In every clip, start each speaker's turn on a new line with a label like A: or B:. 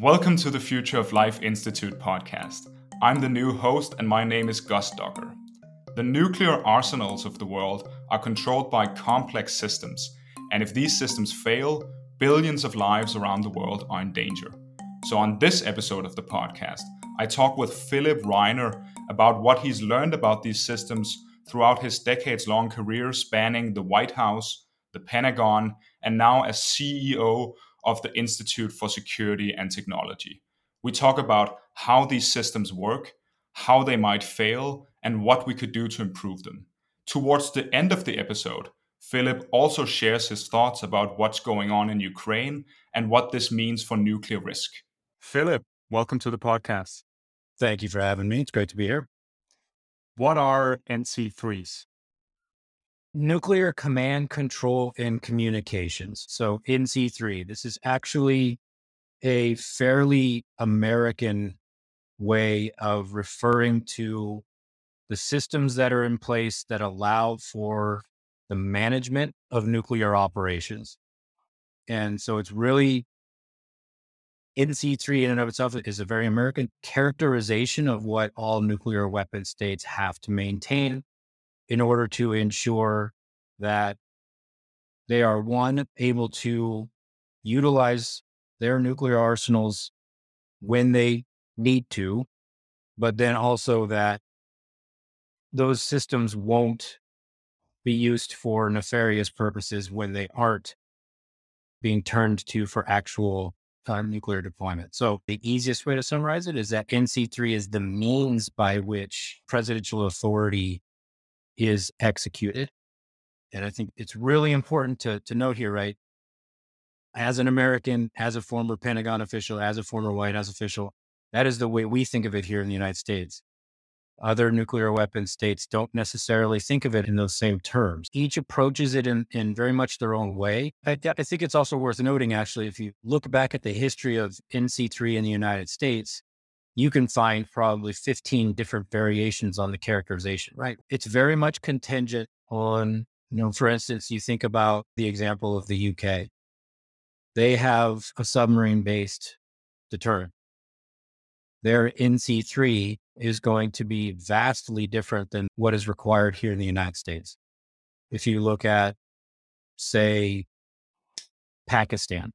A: Welcome to the Future of Life Institute podcast. I'm the new host, and my name is Gus Docker. The nuclear arsenals of the world are controlled by complex systems, and if these systems fail, billions of lives around the world are in danger. So, on this episode of the podcast, I talk with Philip Reiner about what he's learned about these systems throughout his decades long career spanning the White House, the Pentagon, and now as CEO of the Institute for Security and Technology. We talk about how these systems work, how they might fail, and what we could do to improve them. Towards the end of the episode, Philip also shares his thoughts about what's going on in Ukraine and what this means for nuclear risk. Philip, welcome to the podcast.
B: Thank you for having me. It's great to be here.
A: What are NC3s?
B: Nuclear Command, Control, and Communications. So NC3, this is actually a fairly American way of referring to the systems that are in place that allow for the management of nuclear operations. And so it's really NC3 in and of itself is a very American characterization of what all nuclear weapon states have to maintain in order to ensure that they are one able to utilize their nuclear arsenals when they need to, but then also that those systems won't be used for nefarious purposes when they aren't being turned to for actual uh, nuclear deployment. So, the easiest way to summarize it is that NC3 is the means by which presidential authority is executed. And I think it's really important to, to note here, right? As an American, as a former Pentagon official, as a former White House official, that is the way we think of it here in the United States. Other nuclear weapon states don't necessarily think of it in those same terms. Each approaches it in, in very much their own way. I, I think it's also worth noting, actually, if you look back at the history of NC3 in the United States, you can find probably 15 different variations on the characterization, right? It's very much contingent on, you know, for instance, you think about the example of the UK. They have a submarine based deterrent. Their NC3 is going to be vastly different than what is required here in the United States. If you look at, say, Pakistan,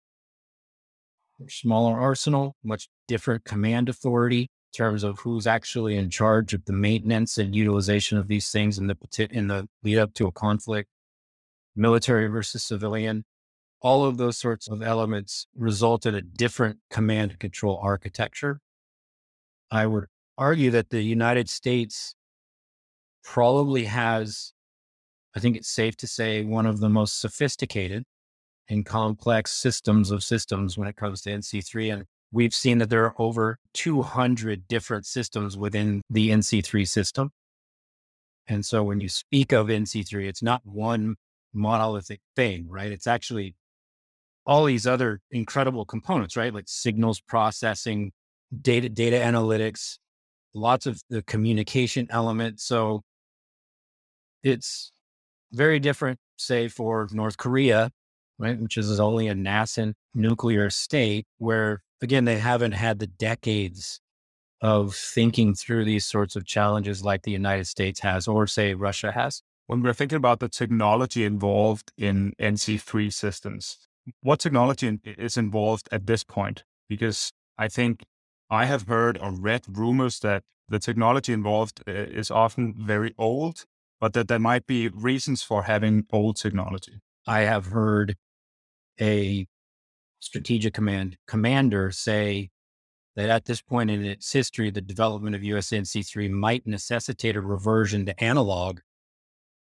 B: smaller arsenal, much different command authority in terms of who's actually in charge of the maintenance and utilization of these things in the in the lead up to a conflict, military versus civilian. All of those sorts of elements result in a different command and control architecture. I would argue that the United States probably has, I think it's safe to say, one of the most sophisticated and complex systems of systems when it comes to NC3. And we've seen that there are over 200 different systems within the NC3 system. And so when you speak of NC3, it's not one monolithic thing, right? It's actually all these other incredible components, right? Like signals processing, data, data analytics, lots of the communication element. So it's very different, say, for North Korea, right? Which is only a nascent nuclear state where, again, they haven't had the decades of thinking through these sorts of challenges like the United States has, or say Russia has.
A: When we're thinking about the technology involved in NC3 systems, what technology is involved at this point? Because I think I have heard or read rumors that the technology involved uh, is often very old, but that there might be reasons for having old technology.
B: I have heard a strategic command commander say that at this point in its history, the development of USNC3 might necessitate a reversion to analog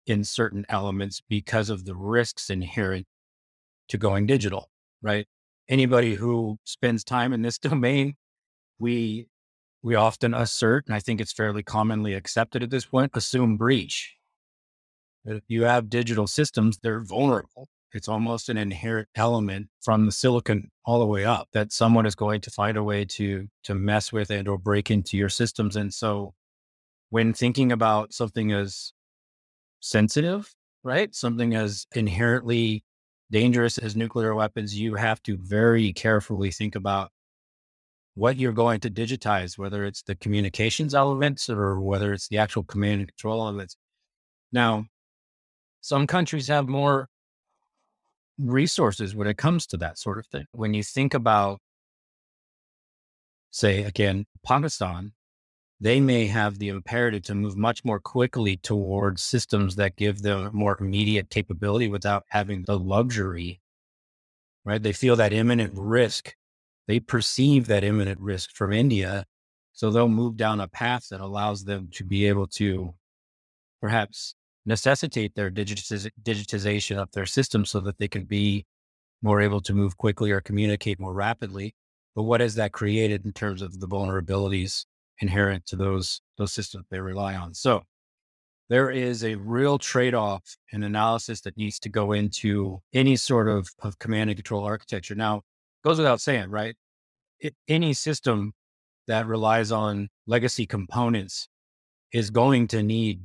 B: in certain elements because of the risks inherent to going digital, right? Anybody who spends time in this domain, we we often assert, and I think it's fairly commonly accepted at this point, assume breach. If you have digital systems, they're vulnerable it's almost an inherent element from the silicon all the way up that someone is going to find a way to to mess with and or break into your systems and so when thinking about something as sensitive right something as inherently dangerous as nuclear weapons you have to very carefully think about what you're going to digitize, whether it's the communications elements or whether it's the actual command and control elements. Now, some countries have more resources when it comes to that sort of thing. When you think about, say, again, Pakistan, they may have the imperative to move much more quickly towards systems that give them more immediate capability without having the luxury, right? They feel that imminent risk. They perceive that imminent risk from India. So they'll move down a path that allows them to be able to perhaps necessitate their digitiz- digitization of their system so that they can be more able to move quickly or communicate more rapidly. But what has that created in terms of the vulnerabilities inherent to those those systems they rely on? So there is a real trade-off and analysis that needs to go into any sort of, of command and control architecture. Now, goes without saying, right? It, any system that relies on legacy components is going to need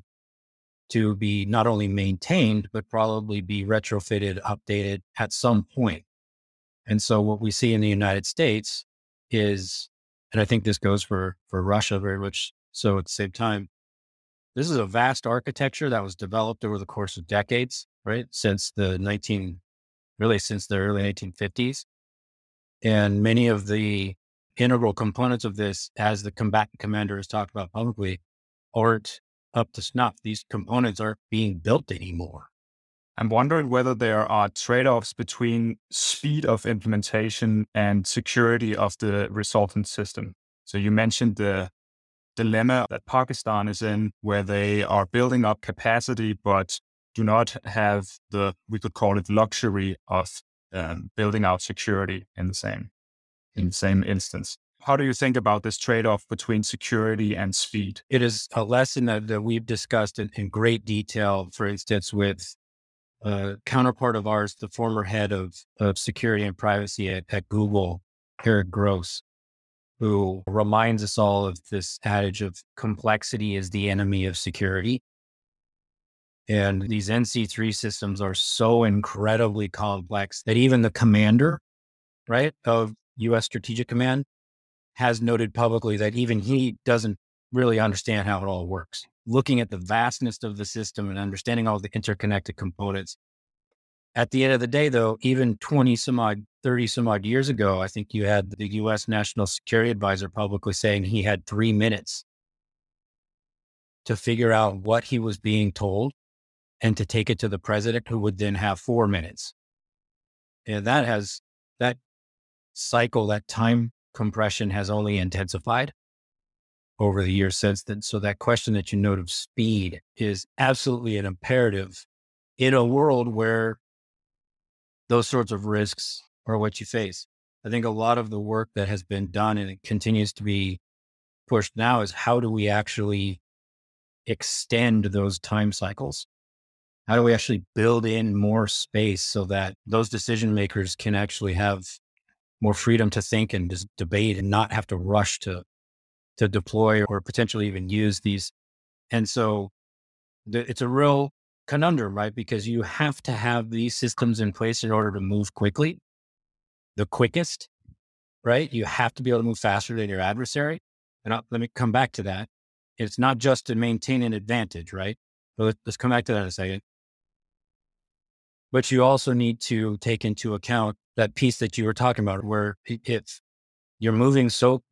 B: to be not only maintained, but probably be retrofitted, updated at some point. And so what we see in the United States is, and I think this goes for, for Russia very much so at the same time, this is a vast architecture that was developed over the course of decades, right? Since the 19, really since the early 1950s. And many of the integral components of this, as the combatant commander has talked about publicly, aren't up to snuff. These components aren't being built anymore.
A: I'm wondering whether there are trade offs between speed of implementation and security of the resultant system. So you mentioned the dilemma that Pakistan is in, where they are building up capacity, but do not have the, we could call it luxury of um, building out security in the same, in the same instance. How do you think about this trade off between security and speed?
B: It is a lesson that, that we've discussed in, in, great detail, for instance, with a counterpart of ours, the former head of, of security and privacy at, at Google, Eric Grosse, who reminds us all of this adage of complexity is the enemy of security. And these NC3 systems are so incredibly complex that even the commander, right, of US Strategic Command has noted publicly that even he doesn't really understand how it all works. Looking at the vastness of the system and understanding all the interconnected components. At the end of the day, though, even 20 some odd, 30 some odd years ago, I think you had the US National Security Advisor publicly saying he had three minutes to figure out what he was being told and to take it to the president, who would then have four minutes. And that has that cycle, that time compression has only intensified over the years since then. So that question that you note of speed is absolutely an imperative in a world where those sorts of risks are what you face. I think a lot of the work that has been done and it continues to be pushed now is how do we actually extend those time cycles? How do we actually build in more space so that those decision makers can actually have more freedom to think and just debate and not have to rush to to deploy or potentially even use these. And so it's a real conundrum, right? Because you have to have these systems in place in order to move quickly, the quickest, right? You have to be able to move faster than your adversary. And I'll, let me come back to that. It's not just to maintain an advantage, right? But let, let's come back to that in a second. But you also need to take into account that piece that you were talking about, where it's you're moving so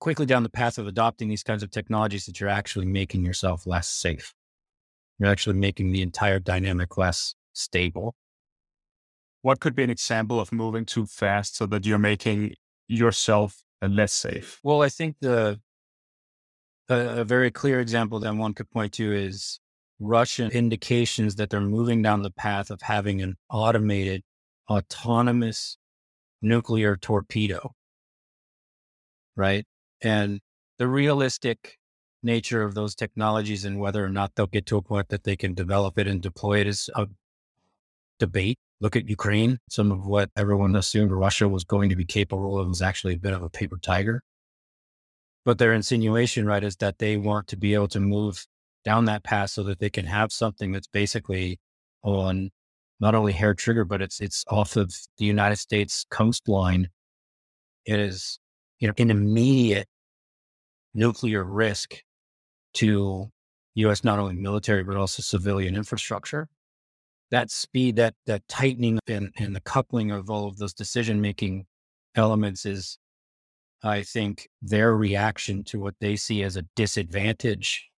B: quickly down the path of adopting these kinds of technologies that you're actually making yourself less safe. You're actually making the entire dynamic less stable.
A: What could be an example of moving too fast so that you're making yourself uh, less safe?
B: Well, I think the a, a very clear example that one could point to is Russian indications that they're moving down the path of having an automated autonomous nuclear torpedo. Right. And the realistic nature of those technologies and whether or not they'll get to a point that they can develop it and deploy it is a debate. Look at Ukraine. Some of what everyone assumed Russia was going to be capable of was actually a bit of a paper tiger. But their insinuation, right, is that they want to be able to move down that path so that they can have something that's basically on not only hair trigger, but it's it's off of the United States coastline. It is you know, an immediate nuclear risk to US not only military but also civilian infrastructure. That speed, that that tightening and, and the coupling of all of those decision making elements is I think their reaction to what they see as a disadvantage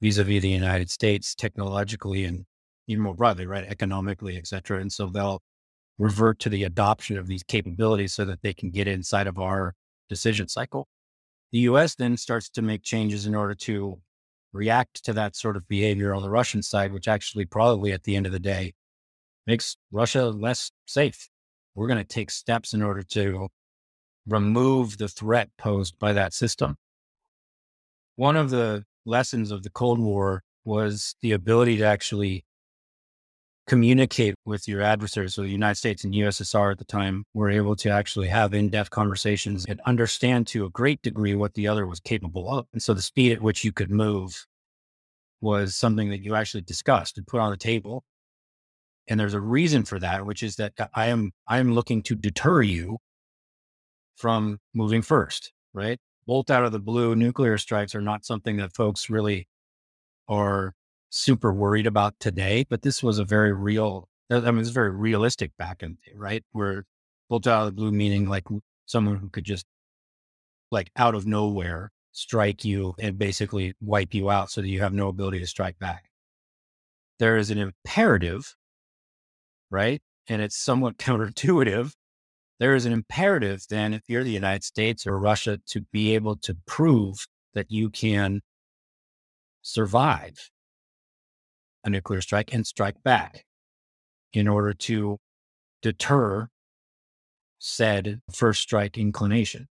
B: vis-a-vis the United States technologically and even more broadly, right, economically, et cetera. And so they'll revert to the adoption of these capabilities so that they can get inside of our decision cycle. The US then starts to make changes in order to react to that sort of behavior on the Russian side, which actually probably at the end of the day makes Russia less safe. We're going to take steps in order to remove the threat posed by that system. One of the lessons of the Cold War was the ability to actually communicate with your adversaries. So the United States and USSR at the time were able to actually have in-depth conversations and understand to a great degree what the other was capable of. And so the speed at which you could move was something that you actually discussed and put on the table. And there's a reason for that, which is that uh, I am I am looking to deter you from moving first, right? Bolt out of the blue nuclear strikes are not something that folks really are super worried about today, but this was a very real, I mean, it's very realistic back in the day, right? Where bolt out of the blue, meaning like someone who could just like out of nowhere strike you and basically wipe you out so that you have no ability to strike back. There is an imperative, right? And it's somewhat counterintuitive there is an imperative then, if you're the United States or Russia, to be able to prove that you can survive a nuclear strike and strike back in order to deter said first strike inclination.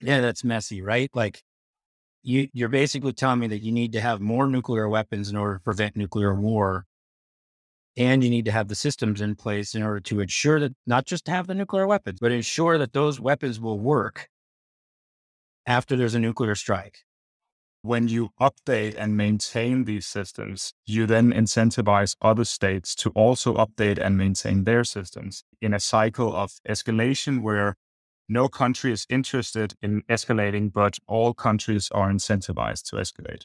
B: Yeah, that's messy, right? Like you, you're basically telling me that you need to have more nuclear weapons in order to prevent nuclear war and you need to have the systems in place in order to ensure that not just have the nuclear weapons, but ensure that those weapons will work after there's a nuclear strike.
A: When you update and maintain these systems, you then incentivize other states to also update and maintain their systems in a cycle of escalation where no country is interested in escalating, but all countries are incentivized to escalate.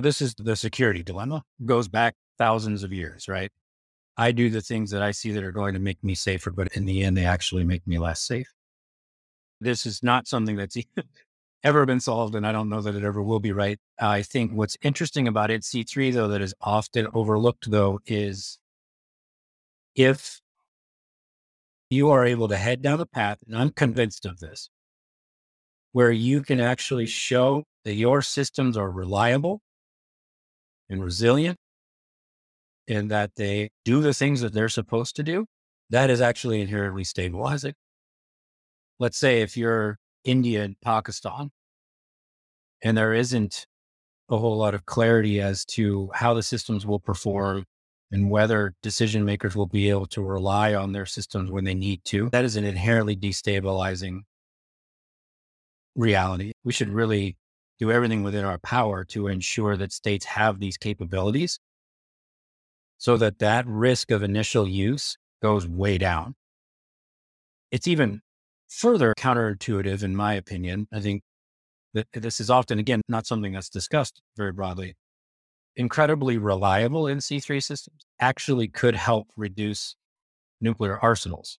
B: This is the security dilemma. It goes back thousands of years, right? I do the things that I see that are going to make me safer, but in the end, they actually make me less safe. This is not something that's ever been solved, and I don't know that it ever will be right. I think what's interesting about it, C3, though, that is often overlooked, though, is if you are able to head down the path, and I'm convinced of this, where you can actually show that your systems are reliable and resilient in that they do the things that they're supposed to do, that is actually inherently stable. stabilizing. Let's say if you're India and Pakistan and there isn't a whole lot of clarity as to how the systems will perform and whether decision makers will be able to rely on their systems when they need to, that is an inherently destabilizing reality. We should really do everything within our power to ensure that states have these capabilities so that that risk of initial use goes way down. It's even further counterintuitive, in my opinion. I think that this is often, again, not something that's discussed very broadly. Incredibly reliable NC3 systems actually could help reduce nuclear arsenals.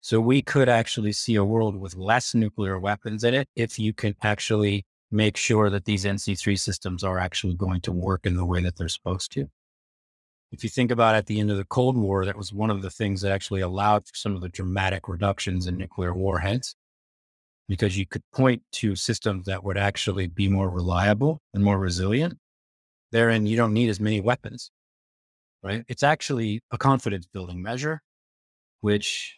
B: So we could actually see a world with less nuclear weapons in it if you can actually make sure that these NC3 systems are actually going to work in the way that they're supposed to if you think about at the end of the Cold War, that was one of the things that actually allowed for some of the dramatic reductions in nuclear warheads, because you could point to systems that would actually be more reliable and more resilient. Therein, you don't need as many weapons, right? It's actually a confidence building measure, which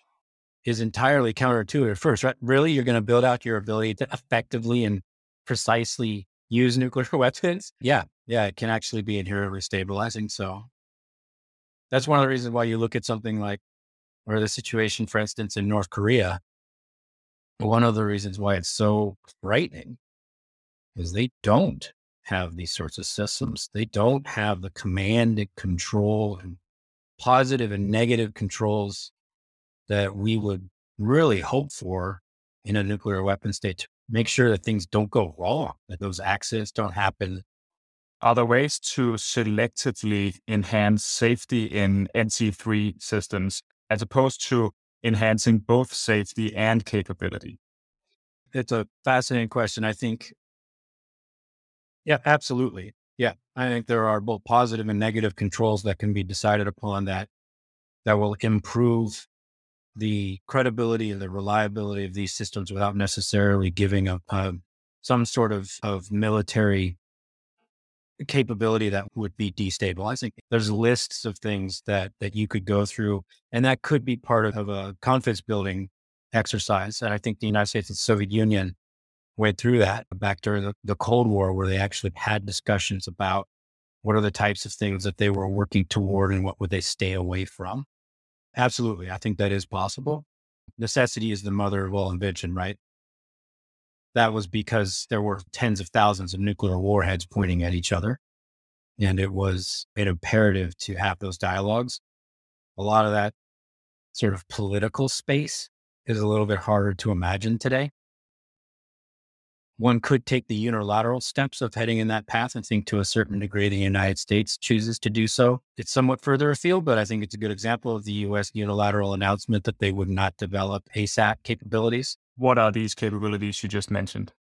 B: is entirely counterintuitive first, right? Really, you're going to build out your ability to effectively and precisely use nuclear weapons. Yeah. Yeah. It can actually be inherently stabilizing. So that's one of the reasons why you look at something like, or the situation, for instance, in North Korea. One of the reasons why it's so frightening is they don't have these sorts of systems. They don't have the command and control and positive and negative controls that we would really hope for in a nuclear weapon state to make sure that things don't go wrong, that those accidents don't happen.
A: Are there ways to selectively enhance safety in NC3 systems as opposed to enhancing both safety and capability?
B: It's a fascinating question. I think, yeah, absolutely. Yeah, I think there are both positive and negative controls that can be decided upon that that will improve the credibility and the reliability of these systems without necessarily giving up a some sort of, of military capability that would be destabilizing. There's lists of things that that you could go through, and that could be part of, a confidence building exercise. And I think the United States and Soviet Union went through that back during the, the Cold War, where they actually had discussions about what are the types of things that they were working toward and what would they stay away from. Absolutely. I think that is possible. Necessity is the mother of all invention, right? That was because there were tens of thousands of nuclear warheads pointing at each other. And it was an imperative to have those dialogues. A lot of that sort of political space is a little bit harder to imagine today one could take the unilateral steps of heading in that path. I think to a certain degree, the United States chooses to do so. It's somewhat further afield, but I think it's a good example of the US unilateral announcement that they would not develop ASAT capabilities.
A: What are these capabilities you just mentioned?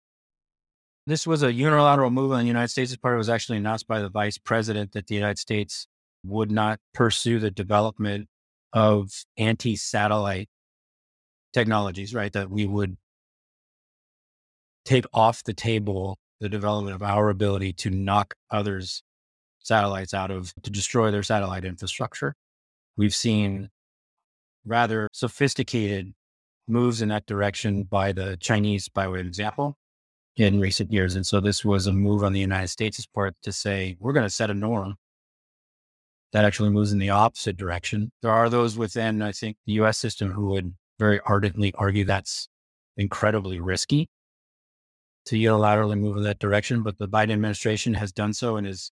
B: This was a unilateral move on the United States' part. It was actually announced by the vice president that the United States would not pursue the development of anti satellite technologies, right? That we would take off the table the development of our ability to knock others' satellites out of, to destroy their satellite infrastructure. We've seen rather sophisticated moves in that direction by the Chinese, by way of example, in recent years. And so this was a move on the United States' part to say, we're going to set a norm that actually moves in the opposite direction. There are those within, I think, the US system who would very ardently argue that's incredibly risky to unilaterally move in that direction, but the Biden administration has done so and is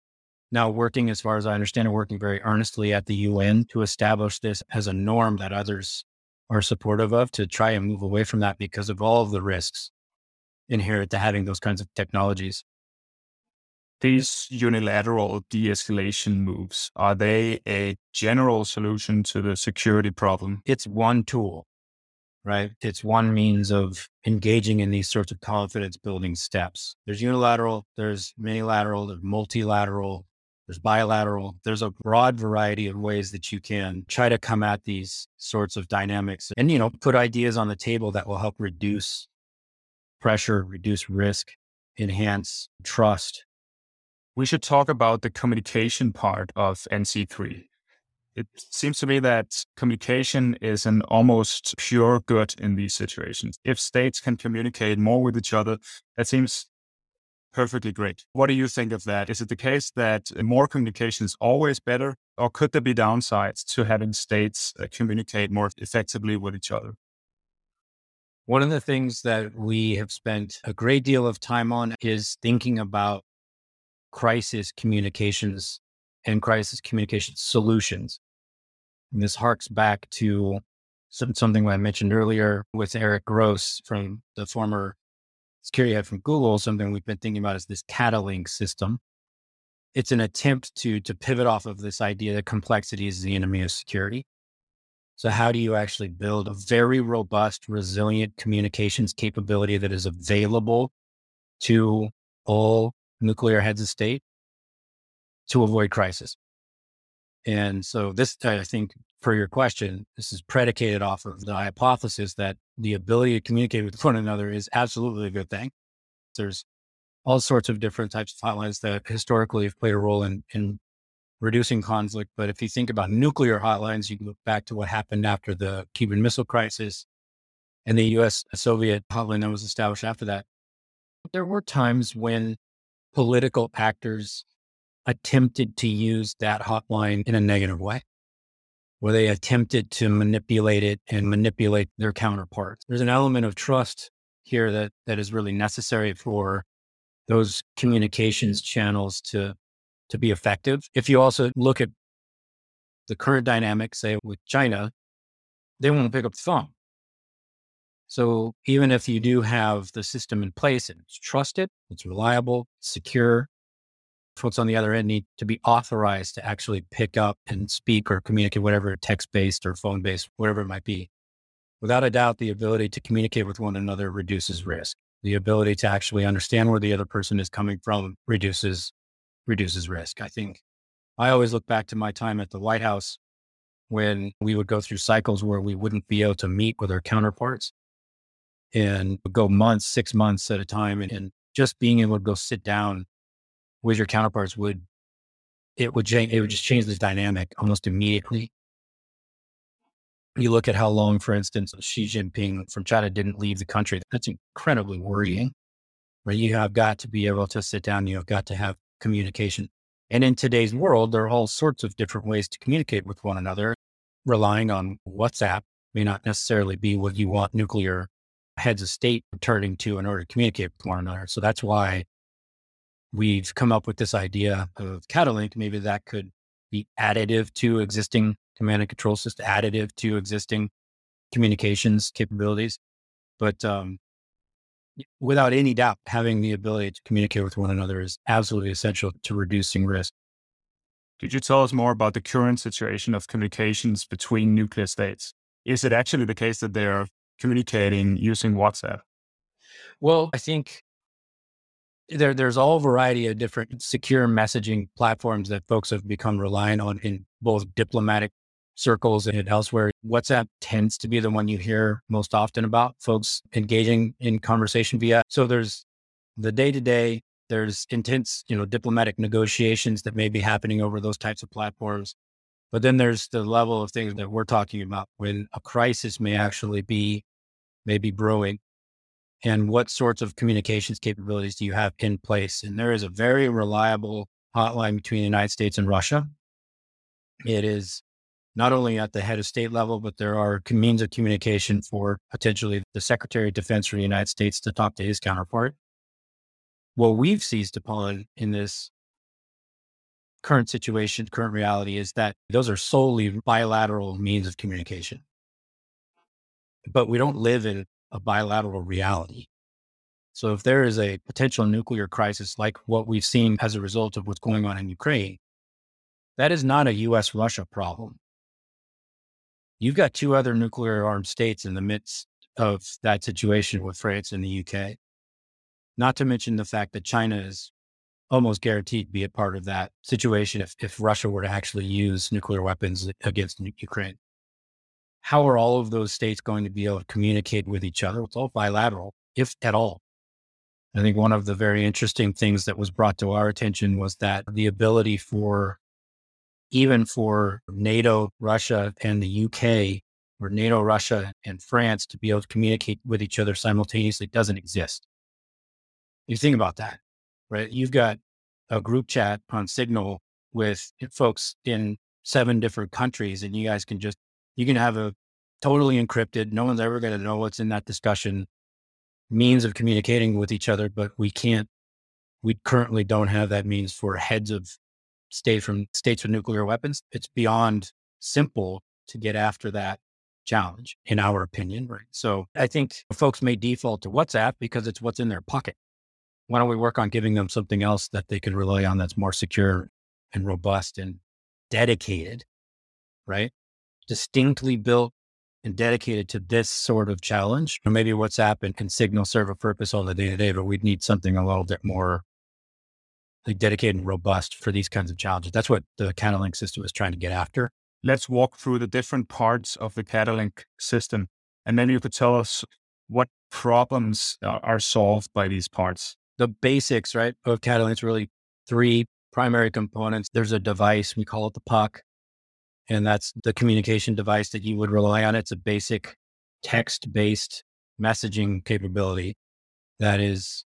B: now working, as far as I understand it, working very earnestly at the UN to establish this as a norm that others are supportive of to try and move away from that because of all of the risks inherent to having those kinds of technologies.
A: These unilateral de escalation moves, are they a general solution to the security problem?
B: It's one tool right? It's one means of engaging in these sorts of confidence building steps. There's unilateral, there's unilateral, there's multilateral, there's bilateral. There's a broad variety of ways that you can try to come at these sorts of dynamics and, you know, put ideas on the table that will help reduce pressure, reduce risk, enhance trust.
A: We should talk about the communication part of NC3 it seems to me that communication is an almost pure good in these situations. If states can communicate more with each other, that seems perfectly great. What do you think of that? Is it the case that more communication is always better, or could there be downsides to having states uh, communicate more effectively with each other?
B: One of the things that we have spent a great deal of time on is thinking about crisis communications and crisis communication solutions. And this harks back to some, something I mentioned earlier with Eric Grosse from the former security head from Google. Something we've been thinking about is this Catalink system. It's an attempt to to pivot off of this idea that complexity is the enemy of security. So how do you actually build a very robust, resilient communications capability that is available to all nuclear heads of state to avoid crisis? And so this, I think, for your question, this is predicated off of the hypothesis that the ability to communicate with one another is absolutely a good thing. There's all sorts of different types of hotlines that historically have played a role in, in reducing conflict. But if you think about nuclear hotlines, you can look back to what happened after the Cuban Missile Crisis and the US Soviet hotline that was established after that. There were times when political actors attempted to use that hotline in a negative way, where they attempted to manipulate it and manipulate their counterparts. There's an element of trust here that, that is really necessary for those communications channels to, to be effective. If you also look at the current dynamic, say with China, they won't pick up the phone. So even if you do have the system in place and it's trusted, it's reliable, secure, folks on the other end need to be authorized to actually pick up and speak or communicate, whatever text based or phone based, whatever it might be. Without a doubt, the ability to communicate with one another reduces risk. The ability to actually understand where the other person is coming from reduces reduces risk. I think I always look back to my time at the White House when we would go through cycles where we wouldn't be able to meet with our counterparts and go months, six months at a time. And, and, just being able to go sit down with your counterparts would, it would change, it would just change the dynamic almost immediately. You look at how long, for instance, Xi Jinping from China didn't leave the country. That's incredibly worrying, right? You have got to be able to sit down. You have got to have communication. And in today's world, there are all sorts of different ways to communicate with one another. Relying on WhatsApp may not necessarily be what you want nuclear heads of state turning to in order to communicate with one another. So that's why we've come up with this idea of Catalink. Maybe that could be additive to existing command and control system, additive to existing communications capabilities. But um, without any doubt, having the ability to communicate with one another is absolutely essential to reducing risk.
A: Could you tell us more about the current situation of communications between nuclear states? Is it actually the case that they are communicating using WhatsApp?
B: Well, I think there, there's all variety of different secure messaging platforms that folks have become reliant on in both diplomatic circles and elsewhere. WhatsApp tends to be the one you hear most often about folks engaging in conversation via. So there's the day to day, there's intense, you know, diplomatic negotiations that may be happening over those types of platforms. But then there's the level of things that we're talking about when a crisis may actually be maybe brewing and what sorts of communications capabilities do you have in place? And there is a very reliable hotline between the United States and Russia. It is not only at the head of state level, but there are means of communication for potentially the Secretary of Defense for the United States to talk to his counterpart. What we've seized upon in this current situation, current reality is that those are solely bilateral means of communication. But we don't live in a bilateral reality. So if there is a potential nuclear crisis like what we've seen as a result of what's going on in Ukraine, that is not a US Russia problem. You've got two other nuclear armed states in the midst of that situation with France and the UK. Not to mention the fact that China is almost guaranteed to be a part of that situation if, if Russia were to actually use nuclear weapons against Ukraine. How are all of those states going to be able to communicate with each other? It's all bilateral, if at all. I think one of the very interesting things that was brought to our attention was that the ability for even for NATO, Russia, and the UK, or NATO, Russia, and France to be able to communicate with each other simultaneously doesn't exist. You think about that right? You've got a group chat on Signal with eh, folks in seven different countries, and you guys can just, you can have a totally encrypted, no one's ever going to know what's in that discussion means of communicating with each other, but we can't, we currently don't have that means for heads of state from states with nuclear weapons. It's beyond simple to get after that challenge, in our opinion. Right. So I think folks may default to WhatsApp because it's what's in their pocket why don't we work on giving them something else that they can rely on that's more secure and robust and dedicated, right? Distinctly built and dedicated to this sort of challenge. Or maybe WhatsApp and, can Signal serve a purpose on the day to day, but we'd need something a little bit more like dedicated and robust for these kinds of challenges. That's what the Catalink system is trying to get after.
A: Let's walk through the different parts of the Catalink system. And then you could tell us what problems are solved by these parts
B: the basics, right, of Catalink is really three primary components. There's a device, we call it the puck, and that's the communication device that you would rely on. It's a basic text based messaging capability that is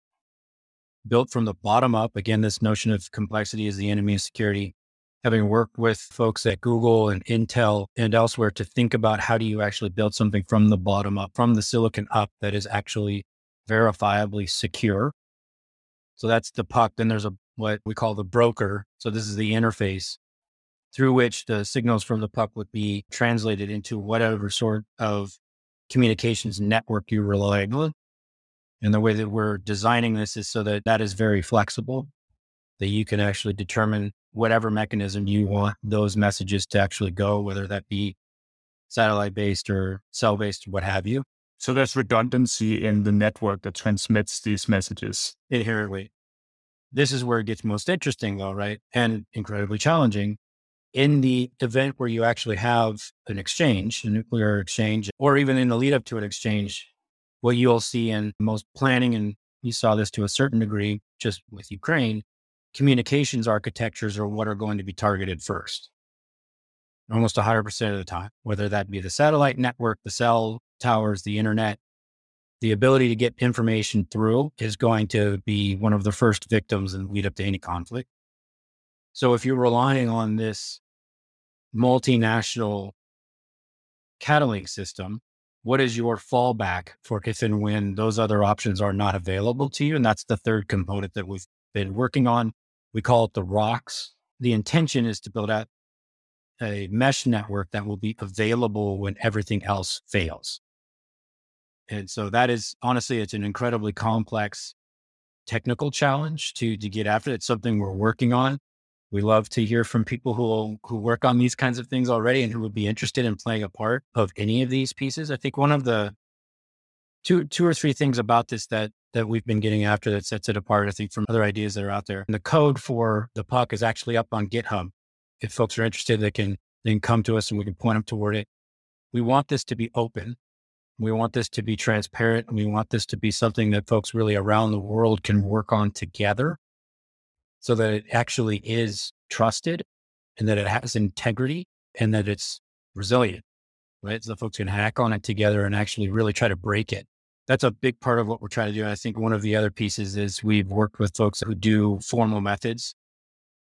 B: built from the bottom up. Again, this notion of complexity is the enemy of security. Having worked with folks at Google and Intel and elsewhere to think about how do you actually build something from the bottom up, from the silicon up that is actually verifiably secure so that's the puck. Then there's a what we call the broker. So this is the interface through which the signals from the puck would be translated into whatever sort of communications network you're relying on. And the way that we're designing this is so that that is very flexible, that you can actually determine whatever mechanism you want those messages to actually go, whether that be satellite based or cell based, what have you.
A: So there's redundancy in the network that transmits these messages.
B: Inherently. This is where it gets most interesting, though, right? And incredibly challenging. In the event where you actually have an exchange, a nuclear exchange, or even in the lead up to an exchange, what you'll see in most planning, and you saw this to a certain degree just with Ukraine, communications architectures are what are going to be targeted first. Almost 100% of the time, whether that be the satellite network, the cell towers, the internet, the ability to get information through is going to be one of the first victims and lead up to any conflict. So if you're relying on this multinational Catalink system, what is your fallback for if and when those other options are not available to you? And that's the third component that we've been working on. We call it the rocks. The intention is to build out a mesh network that will be available when everything else fails. And so that is honestly, it's an incredibly complex technical challenge to to get after. It's something we're working on. We love to hear from people who who work on these kinds of things already and who would be interested in playing a part of any of these pieces. I think one of the two two or three things about this that that we've been getting after that sets it apart, I think, from other ideas that are out there. And the code for the puck is actually up on GitHub. If folks are interested, they can they can come to us and we can point them toward it. We want this to be open. We want this to be transparent. We want this to be something that folks really around the world can work on together so that it actually is trusted and that it has integrity and that it's resilient, right? So the folks can hack on it together and actually really try to break it. That's a big part of what we're trying to do. And I think one of the other pieces is we've worked with folks who do formal methods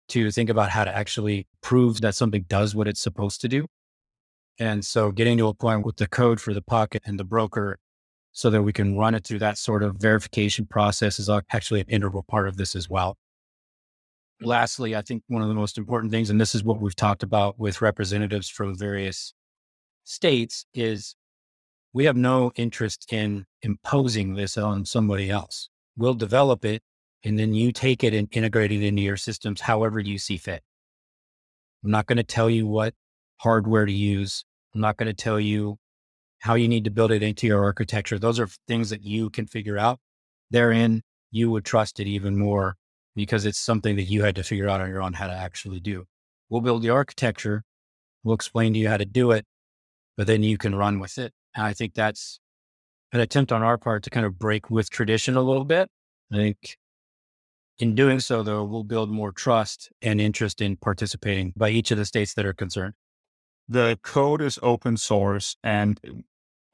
B: to think about how to actually prove that something does what it's supposed to do. And so getting to a point with the code for the pocket and the broker so that we can run it through that sort of verification process is uh, actually an integral part of this as well. Lastly, I think one of the most important things, and this is what we've talked about with representatives from various states, is we have no interest in imposing this on somebody else. We'll develop it and then you take it and integrate it into your systems however you see fit. I'm not going to tell you what hardware to use. I'm not going to tell you how you need to build it into your architecture. Those are things that you can figure out. Therein, you would trust it even more because it's something that you had to figure out on your own how to actually do. We'll build the architecture. We'll explain to you how to do it, but then you can run with it. And I think that's an attempt on our part to kind of break with tradition a little bit. I think in doing so, though, we'll build more trust and interest in participating by each of the states that are concerned
A: the code is open source and uh,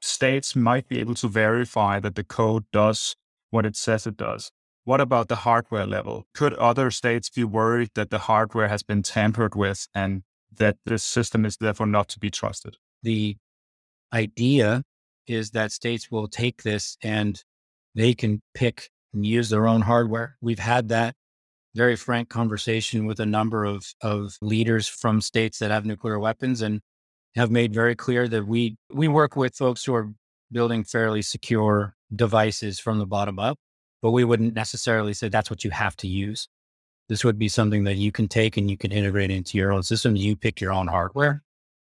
A: states might be able to verify that the code does what it says it does. What about the hardware level? Could other states be worried that the hardware has been tampered with and that this system is therefore not to be trusted?
B: The idea is that states will take this and they can pick and use their own hardware. We've had that very frank conversation with a number of, of leaders from states that have nuclear weapons and have made very clear that we, we work with folks who are building fairly secure devices from the bottom up, but we wouldn't necessarily say that's what you have to use. This would be something that you can take and you can integrate into your own system. You pick your own hardware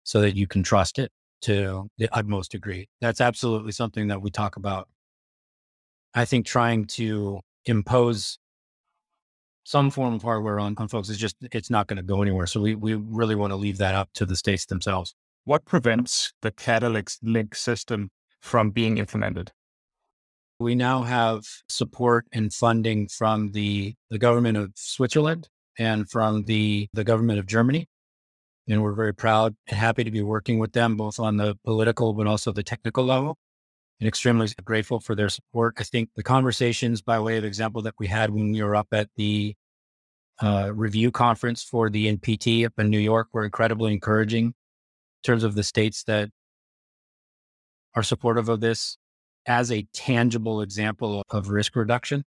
B: so that you can trust it to the utmost degree. That's absolutely something that we talk about. I think trying to impose some form of hardware on, on folks is just it's not going to go anywhere. So we we really want to leave that up to the states themselves.
A: What prevents the Catalink link system from being implemented?
B: We now have support and funding from the, the government of Switzerland and from the, the government of Germany. And we're very proud and happy to be working with them both on the political but also the technical level and extremely grateful for their support. I think the conversations, by way of example, that we had when we were up at the uh, review conference for the NPT up in New York were incredibly encouraging in terms of the states that are supportive of this as a tangible example of risk reduction.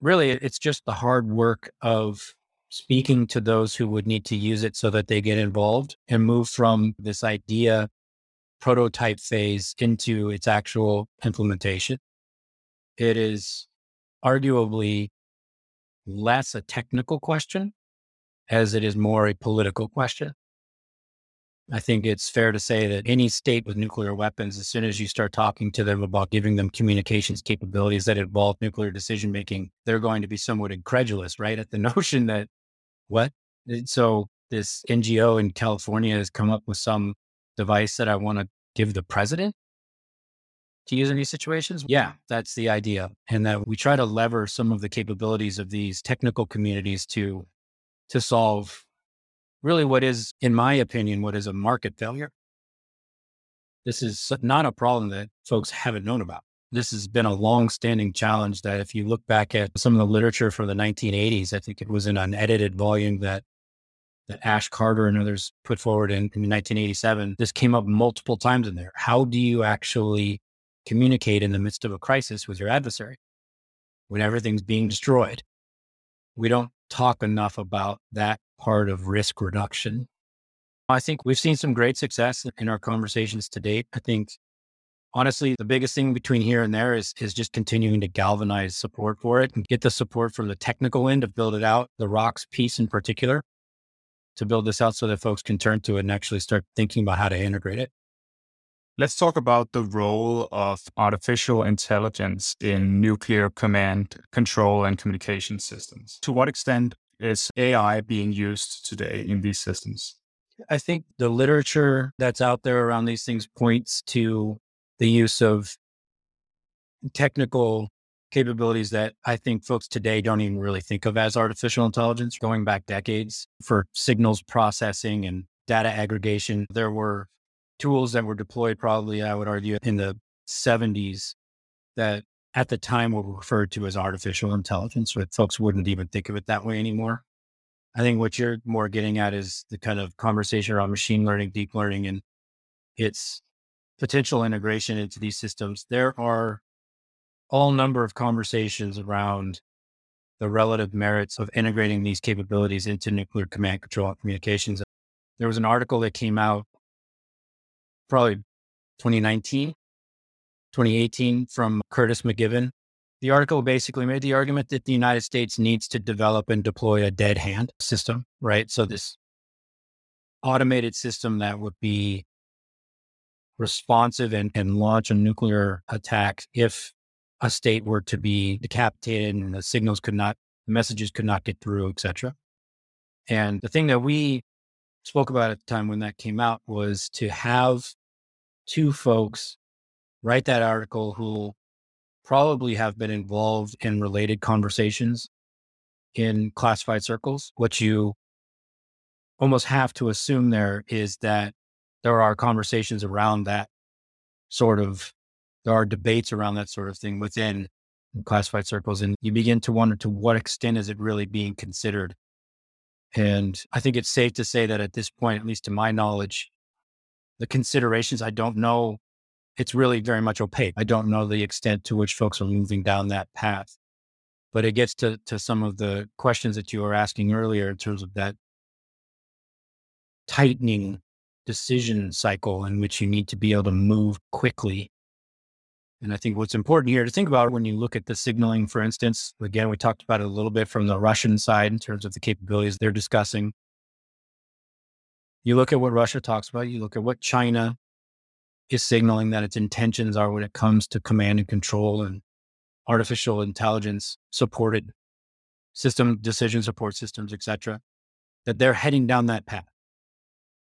B: Really, it's just the hard work of speaking to those who would need to use it so that they get involved and move from this idea prototype phase into its actual implementation. It is arguably less a technical question as it is more a political question. I think it's fair to say that any state with nuclear weapons, as soon as you start talking to them about giving them communications capabilities that involve nuclear decision making, they're going to be somewhat incredulous, right? At the notion that what? Eh, so this NGO in California has come up with some device that I want to give the president to use in these situations? Yeah, that's the idea. And that we try to lever some of the capabilities of these technical communities to to solve really what is, in my opinion, what is a market failure. This is not a problem that folks haven't known about. This has been a long-standing challenge that if you look back at some of the literature from the 1980s, I think it was in an edited volume that that Ash Carter and others put forward in, in 1987. This came up multiple times in there. How do you actually communicate in the midst of a crisis with your adversary when everything's being destroyed? We don't talk enough about that part of risk reduction. I think we've seen some great success in our conversations to date. I think honestly, the biggest thing between here and there is is just continuing to galvanize support for it and get the support from the technical end to build it out, the rocks piece in particular, to build this out so that folks can turn to it and actually start thinking about how to integrate it.
A: Let's talk about the role of artificial intelligence in nuclear command, control, and communication systems. To what extent is AI being used today in these systems?
B: I think the literature that's out there around these things points to the use of technical capabilities that I think folks today don't even really think of as artificial intelligence. Going back decades for signals processing and data aggregation, there were tools that were deployed probably, I would argue, in the 70s that at the time were referred to as artificial intelligence, but folks wouldn't even think of it that way anymore. I think what you're more getting at is the kind of conversation around machine learning, deep learning, and its potential integration into these systems. There are all number of conversations around the relative merits of integrating these capabilities into nuclear command control and communications. There was an article that came out probably 2019, 2018 from Curtis McGiffin. The article basically made the argument that the United States needs to develop and deploy a dead hand system, right? So this automated system that would be responsive and, and launch a nuclear attack if a state were to be decapitated and the signals could not, the messages could not get through, etc. And the thing that we spoke about at the time when that came out was to have two folks write that article who probably have been involved in related conversations in classified circles. What you almost have to assume there is that there are conversations around that sort of, there are debates around that sort of thing within classified circles. And you begin to wonder to what extent is it really being considered and I think it's safe to say that at this point, at least to my knowledge, the considerations, I don't know, it's really very much opaque. I don't know the extent to which folks are moving down that path. But it gets to, to some of the questions that you were asking earlier in terms of that tightening decision cycle in which you need to be able to move quickly and I think what's important here to think about when you look at the signaling, for instance, again, we talked about it a little bit from the Russian side in terms of the capabilities they're discussing. You look at what Russia talks about, you look at what China is signaling that its intentions are when it comes to command and control and artificial intelligence supported system decision support systems, et cetera, that they're heading down that path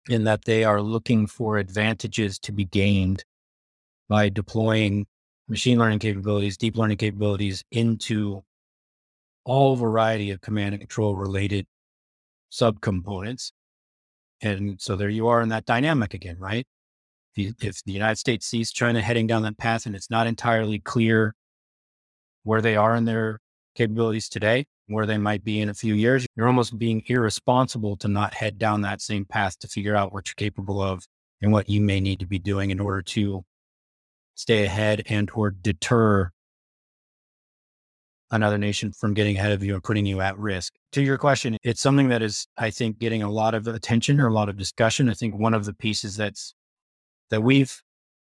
B: in that they are looking for advantages to be gained by deploying machine learning capabilities, deep learning capabilities into all variety of command and control related subcomponents. And so there you are in that dynamic again, right? If the United States sees China heading down that path and it's not entirely clear where they are in their capabilities today, where they might be in a few years, you're almost being irresponsible to not head down that same path to figure out what you're capable of and what you may need to be doing in order to stay ahead and or deter another nation from getting ahead of you and putting you at risk. To your question, it's something that is, I think, getting a lot of attention or a lot of discussion. I think one of the pieces that's that we've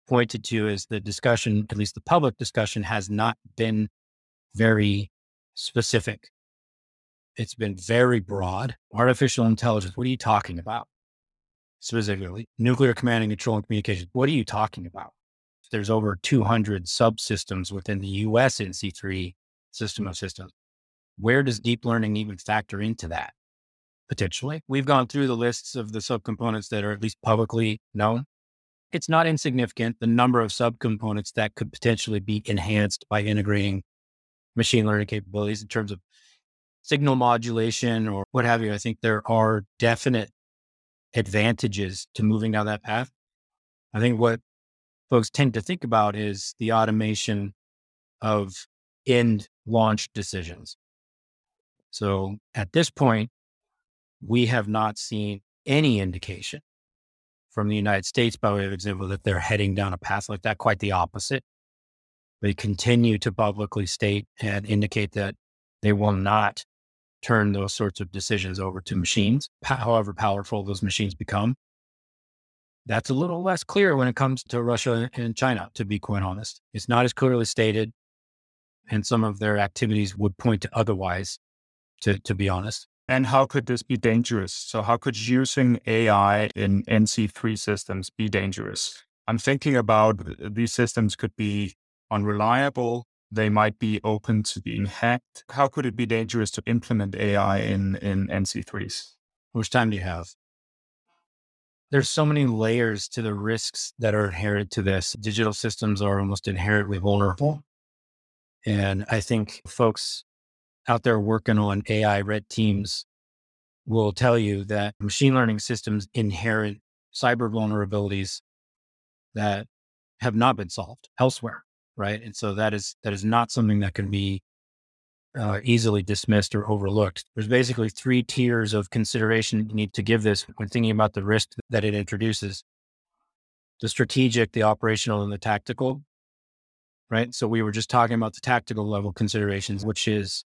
B: pointed to is the discussion, at least the public discussion, has not been very specific. It's been very broad. Artificial intelligence, what are you talking about? Specifically, nuclear command and control and communications, what are you talking about? There's over 200 subsystems within the US NC3 system of systems. Where does deep learning even factor into that? Potentially. We've gone through the lists of the subcomponents that are at least publicly known. It's not insignificant the number of subcomponents that could potentially be enhanced by integrating machine learning capabilities in terms of signal modulation or what have you. I think there are definite advantages to moving down that path. I think what folks tend to think about is the automation of end launch decisions. So at this point, we have not seen any indication from the United States, by way of example, that they're heading down a path like that. Quite the opposite. They continue to publicly state and indicate that they will not turn those sorts of decisions over to machines, however powerful those machines become. That's a little less clear when it comes to Russia and China, to be quite honest. It's not as clearly stated, and some of their activities would point to otherwise, to, to be honest.
A: And how could this be dangerous? So, how could using AI in NC3 systems be dangerous? I'm thinking about these systems could be unreliable. They might be open to being hacked. How could it be dangerous to implement AI in, in NC3s?
B: How much time do you have? There's so many layers to the risks that are inherent to this. Digital systems are almost inherently vulnerable. And I think folks out there working on AI red teams will tell you that machine learning systems inherit cyber vulnerabilities that have not been solved elsewhere right? And so that is that is not something that can be uh, easily dismissed or overlooked. There's basically three tiers of consideration you need to give this when thinking about the risk that it introduces: the strategic, the operational, and the tactical. Right. So we were just talking about the tactical level considerations, which is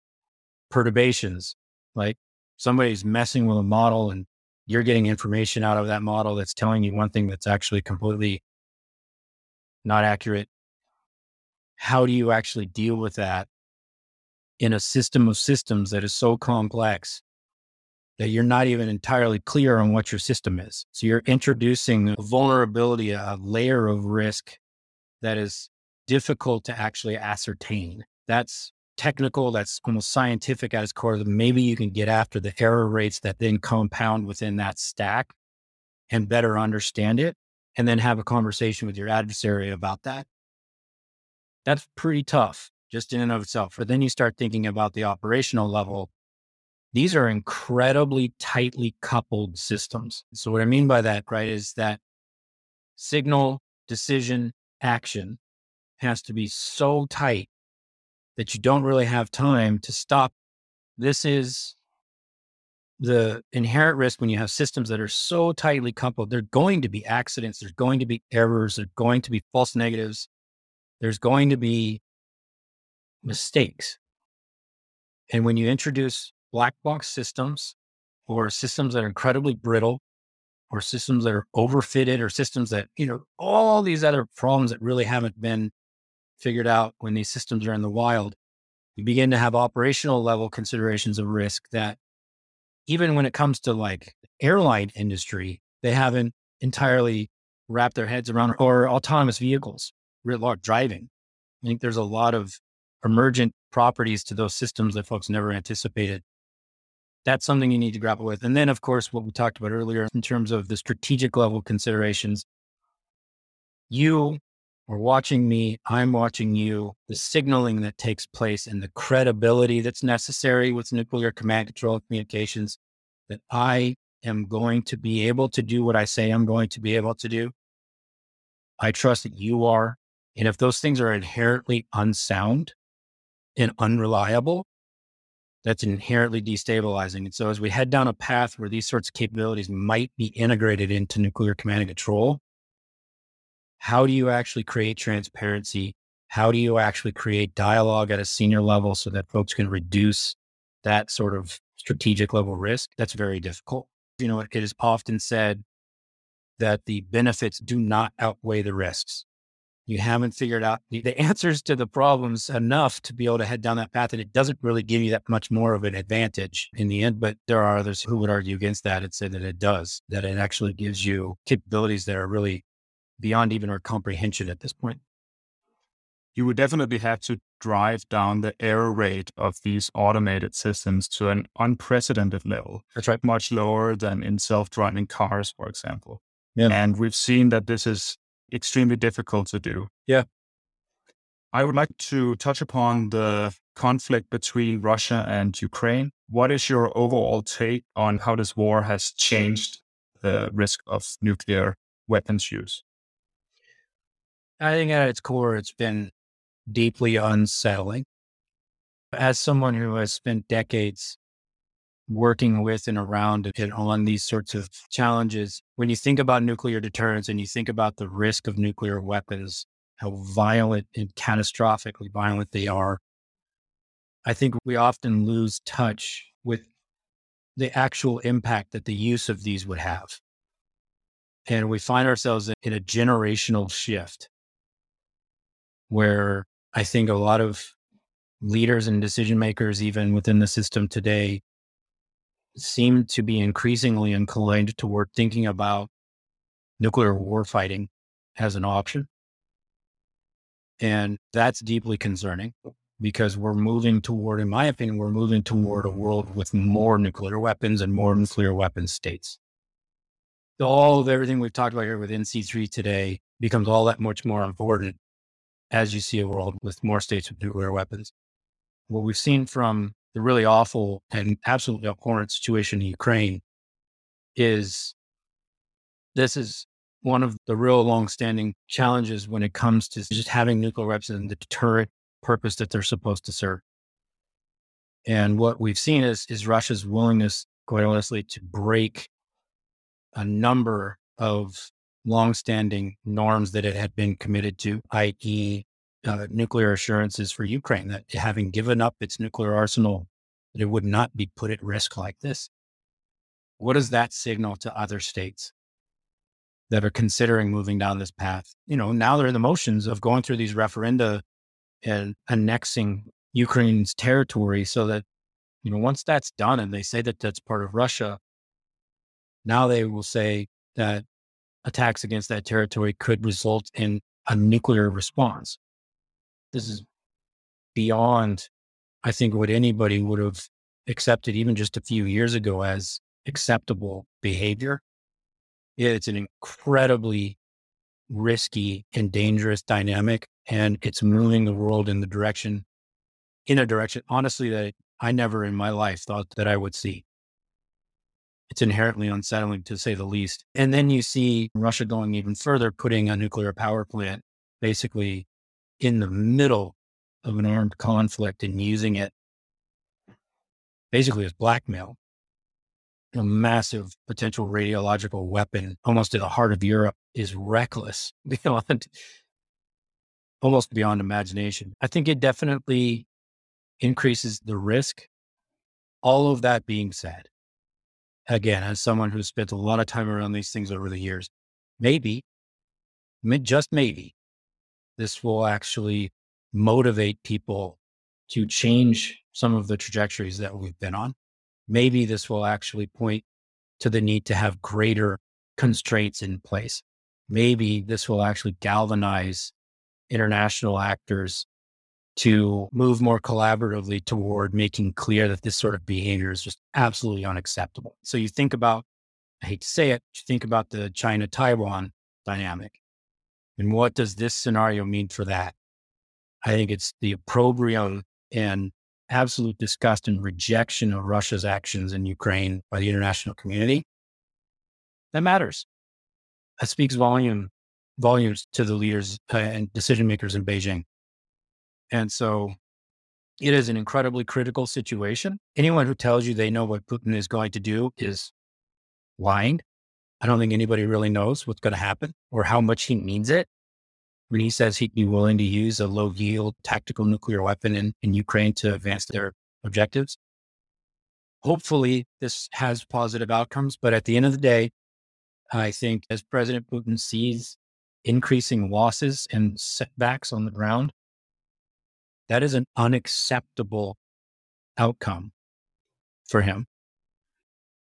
B: perturbations, like somebody's messing with a model and you're getting information out of that model that's telling you one thing that's actually completely not accurate how do you actually deal with that in a system of systems that is so complex that you're not even entirely clear on what your system is. So you're introducing a vulnerability, a layer of risk that is difficult to actually ascertain. That's technical, that's almost scientific at its core. Maybe you can get after the error rates that then compound within that stack and better understand it, and then have a conversation with your adversary about that. That's pretty tough just in and of itself. But then you start thinking about the operational level. These are incredibly tightly coupled systems. So, what I mean by that, right, is that signal, decision, action has to be so tight that you don't really have time to stop. This is the inherent risk when you have systems that are so tightly coupled. There are going to be accidents, there's going to be errors, there's going to be false negatives there's going to be mistakes. And when you introduce black box systems or systems that are incredibly brittle or systems that are overfitted or systems that, you know, all these other problems that really haven't been figured out when these systems are in the wild, you begin to have operational level considerations of risk that even when it comes to like airline industry, they haven't entirely wrapped their heads around or autonomous vehicles writ large driving. I think there's a lot of emergent properties to those systems that folks never anticipated. That's something you need to grapple with. And then, of course, what we talked about earlier in terms of the strategic level considerations. You are watching me, I'm watching you, the signaling that takes place and the credibility that's necessary with nuclear command control communications that I am going to be able to do what I say I'm going to be able to do. I trust that you are. And if those things are inherently unsound and unreliable, that's inherently destabilizing. And so as we head down a path where these sorts of capabilities might be integrated into nuclear command and control, how do you actually create transparency? How do you actually create dialogue at a senior level so that folks can reduce that sort of strategic level risk? That's very difficult. You know, it is often said that the benefits do not outweigh the risks. You haven't figured out the, answers to the problems enough to be able to head down that path. And it doesn't really give you that much more of an advantage in the end. But there are others who would argue against that and say that it does, that it actually gives you capabilities that are really beyond even our comprehension at this point
A: you would definitely have to drive down the error rate of these automated systems to an unprecedented level.
B: That's right.
A: Much lower than in self driving cars, for example. Yeah. And we've seen that this is extremely difficult to do.
B: Yeah.
A: I would like to touch upon the conflict between Russia and Ukraine. What is your overall take on how this war has changed the risk of nuclear weapons use?
B: I think at its core, it's been deeply unsettling. As someone who has spent decades working with and around and on these sorts of challenges, when you think about nuclear deterrence and you think about the risk of nuclear weapons, how violent and catastrophically violent they are, I think we often lose touch with the actual impact that the use of these would have. And we find ourselves in a generational shift where I think a lot of leaders and decision makers, even within the system today, seem to be increasingly inclined toward thinking about nuclear war fighting as an option. And that's deeply concerning because we're moving toward, in my opinion, we're moving toward a world with more nuclear weapons and more nuclear weapon states. All of everything we've talked about here with NC3 today becomes all that much more important as you see a world with more states with nuclear weapons. What we've seen from the really awful and absolutely abhorrent situation in Ukraine is this is one of the real long-standing challenges when it comes to just having nuclear weapons and the deterrent purpose that they're supposed to serve. And what we've seen is, is Russia's willingness, quite honestly, to break a number of longstanding norms that it had been committed to, i.e., uh, nuclear assurances for Ukraine that having given up its nuclear arsenal, that it would not be put at risk like this. What does that signal to other states that are considering moving down this path? You know, now they're in the motions of going through these referenda and annexing Ukraine's territory so that, you know, once that's done and they say that that's part of Russia, now they will say that attacks against that territory could result in a nuclear response. This is beyond, I think, what anybody would have accepted even just a few years ago as acceptable behavior. It's an incredibly risky and dangerous dynamic, and it's moving the world in the direction, in a direction, honestly, that I never in my life thought that I would see it's inherently unsettling to say the least. And then you see Russia going even further, putting a nuclear power plant basically in the middle of an armed conflict and using it basically as blackmail. A massive potential radiological weapon almost at the heart of Europe is reckless beyond almost beyond imagination. I think it definitely increases the risk. All of that being said, again, as someone who's spent a lot of time around these things over the years, maybe, just maybe, this will actually motivate people to change some of the trajectories that we've been on. Maybe this will actually point to the need to have greater constraints in place. Maybe this will actually galvanize international actors to move more collaboratively toward making clear that this sort of behavior is just absolutely unacceptable. So you think about, I hate to say it, you think about the China Taiwan dynamic. And what does this scenario mean for that? I think it's the opprobrium and absolute disgust and rejection of Russia's actions in Ukraine by the international community. That matters. That speaks volume, volumes to the leaders uh, and decision makers in Beijing. And so it is an incredibly critical situation. Anyone who tells you they know what Putin is going to do is lying. I don't think anybody really knows what's going to happen or how much he means it. When he says he'd be willing to use a low yield tactical nuclear weapon in, in Ukraine to advance their objectives. Hopefully, this has positive outcomes. But at the end of the day, I think as President Putin sees increasing losses and setbacks on the ground, that is an unacceptable outcome for him.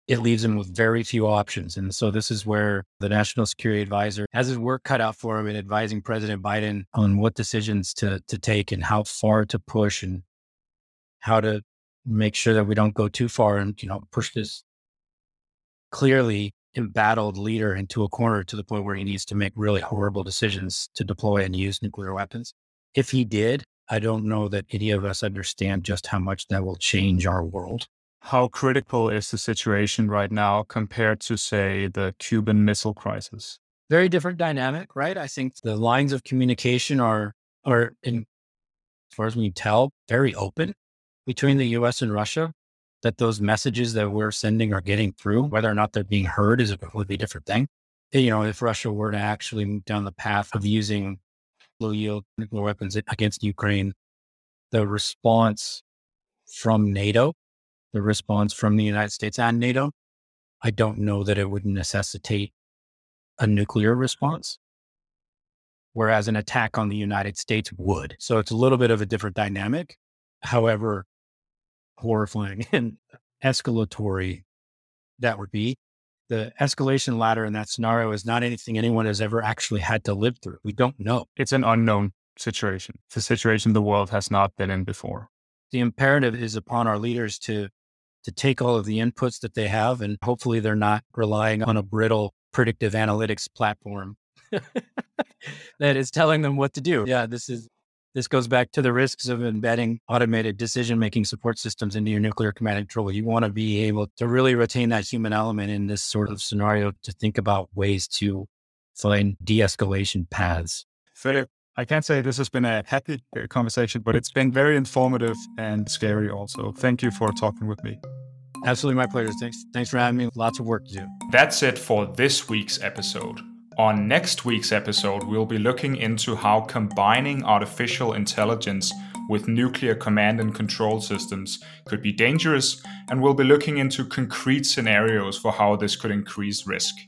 B: It leaves him with very few options. And so this is where the National Security Advisor has his work cut out for him in advising President Biden on what decisions to, to take and how far to push and how to make sure that we don't go too far and, you know, push this clearly embattled leader into a corner to the point where he needs to make really horrible decisions to deploy and use nuclear weapons. If he did, I don't know that any of us understand just how much that will change our world.
A: How critical is the situation right now compared to, say, the Cuban Missile Crisis?
B: Very different dynamic, right? I think the lines of communication are are in, as far as we can tell, very open between the U.S. and Russia. That those messages that we're sending are getting through, whether or not they're being heard, is a completely different thing. You know, if Russia were to actually move down the path of using low yield nuclear weapons against Ukraine, the response from NATO, the response from the United States and NATO, I don't know that it would necessitate a nuclear response, whereas an attack on the United States would. So it's a little bit of a different dynamic. However, horrifying and escalatory that would be the escalation ladder in that scenario is not anything anyone has ever actually had to live through. We don't know.
A: It's an unknown situation. It's a situation the world has not been in before.
B: The imperative is upon our leaders to to take all of the inputs that they have and hopefully they're not relying on a brittle predictive analytics platform that is telling them what to do. Yeah, this is this goes back to the risks of embedding automated decision making support systems into your nuclear command and control. You want to be able to really retain that human element in this sort of scenario to think about ways to find de escalation paths.
A: Philip, I can't say this has been a happy conversation, but it's been very informative and scary also. Thank you for talking with me.
B: Absolutely my pleasure. Thanks, thanks for having me. Lots of work to do.
A: That's it for this week's episode. On next week's episode, we'll be looking into how combining artificial intelligence with nuclear command and control systems could be dangerous, and we'll be looking into concrete scenarios for how this could increase risk.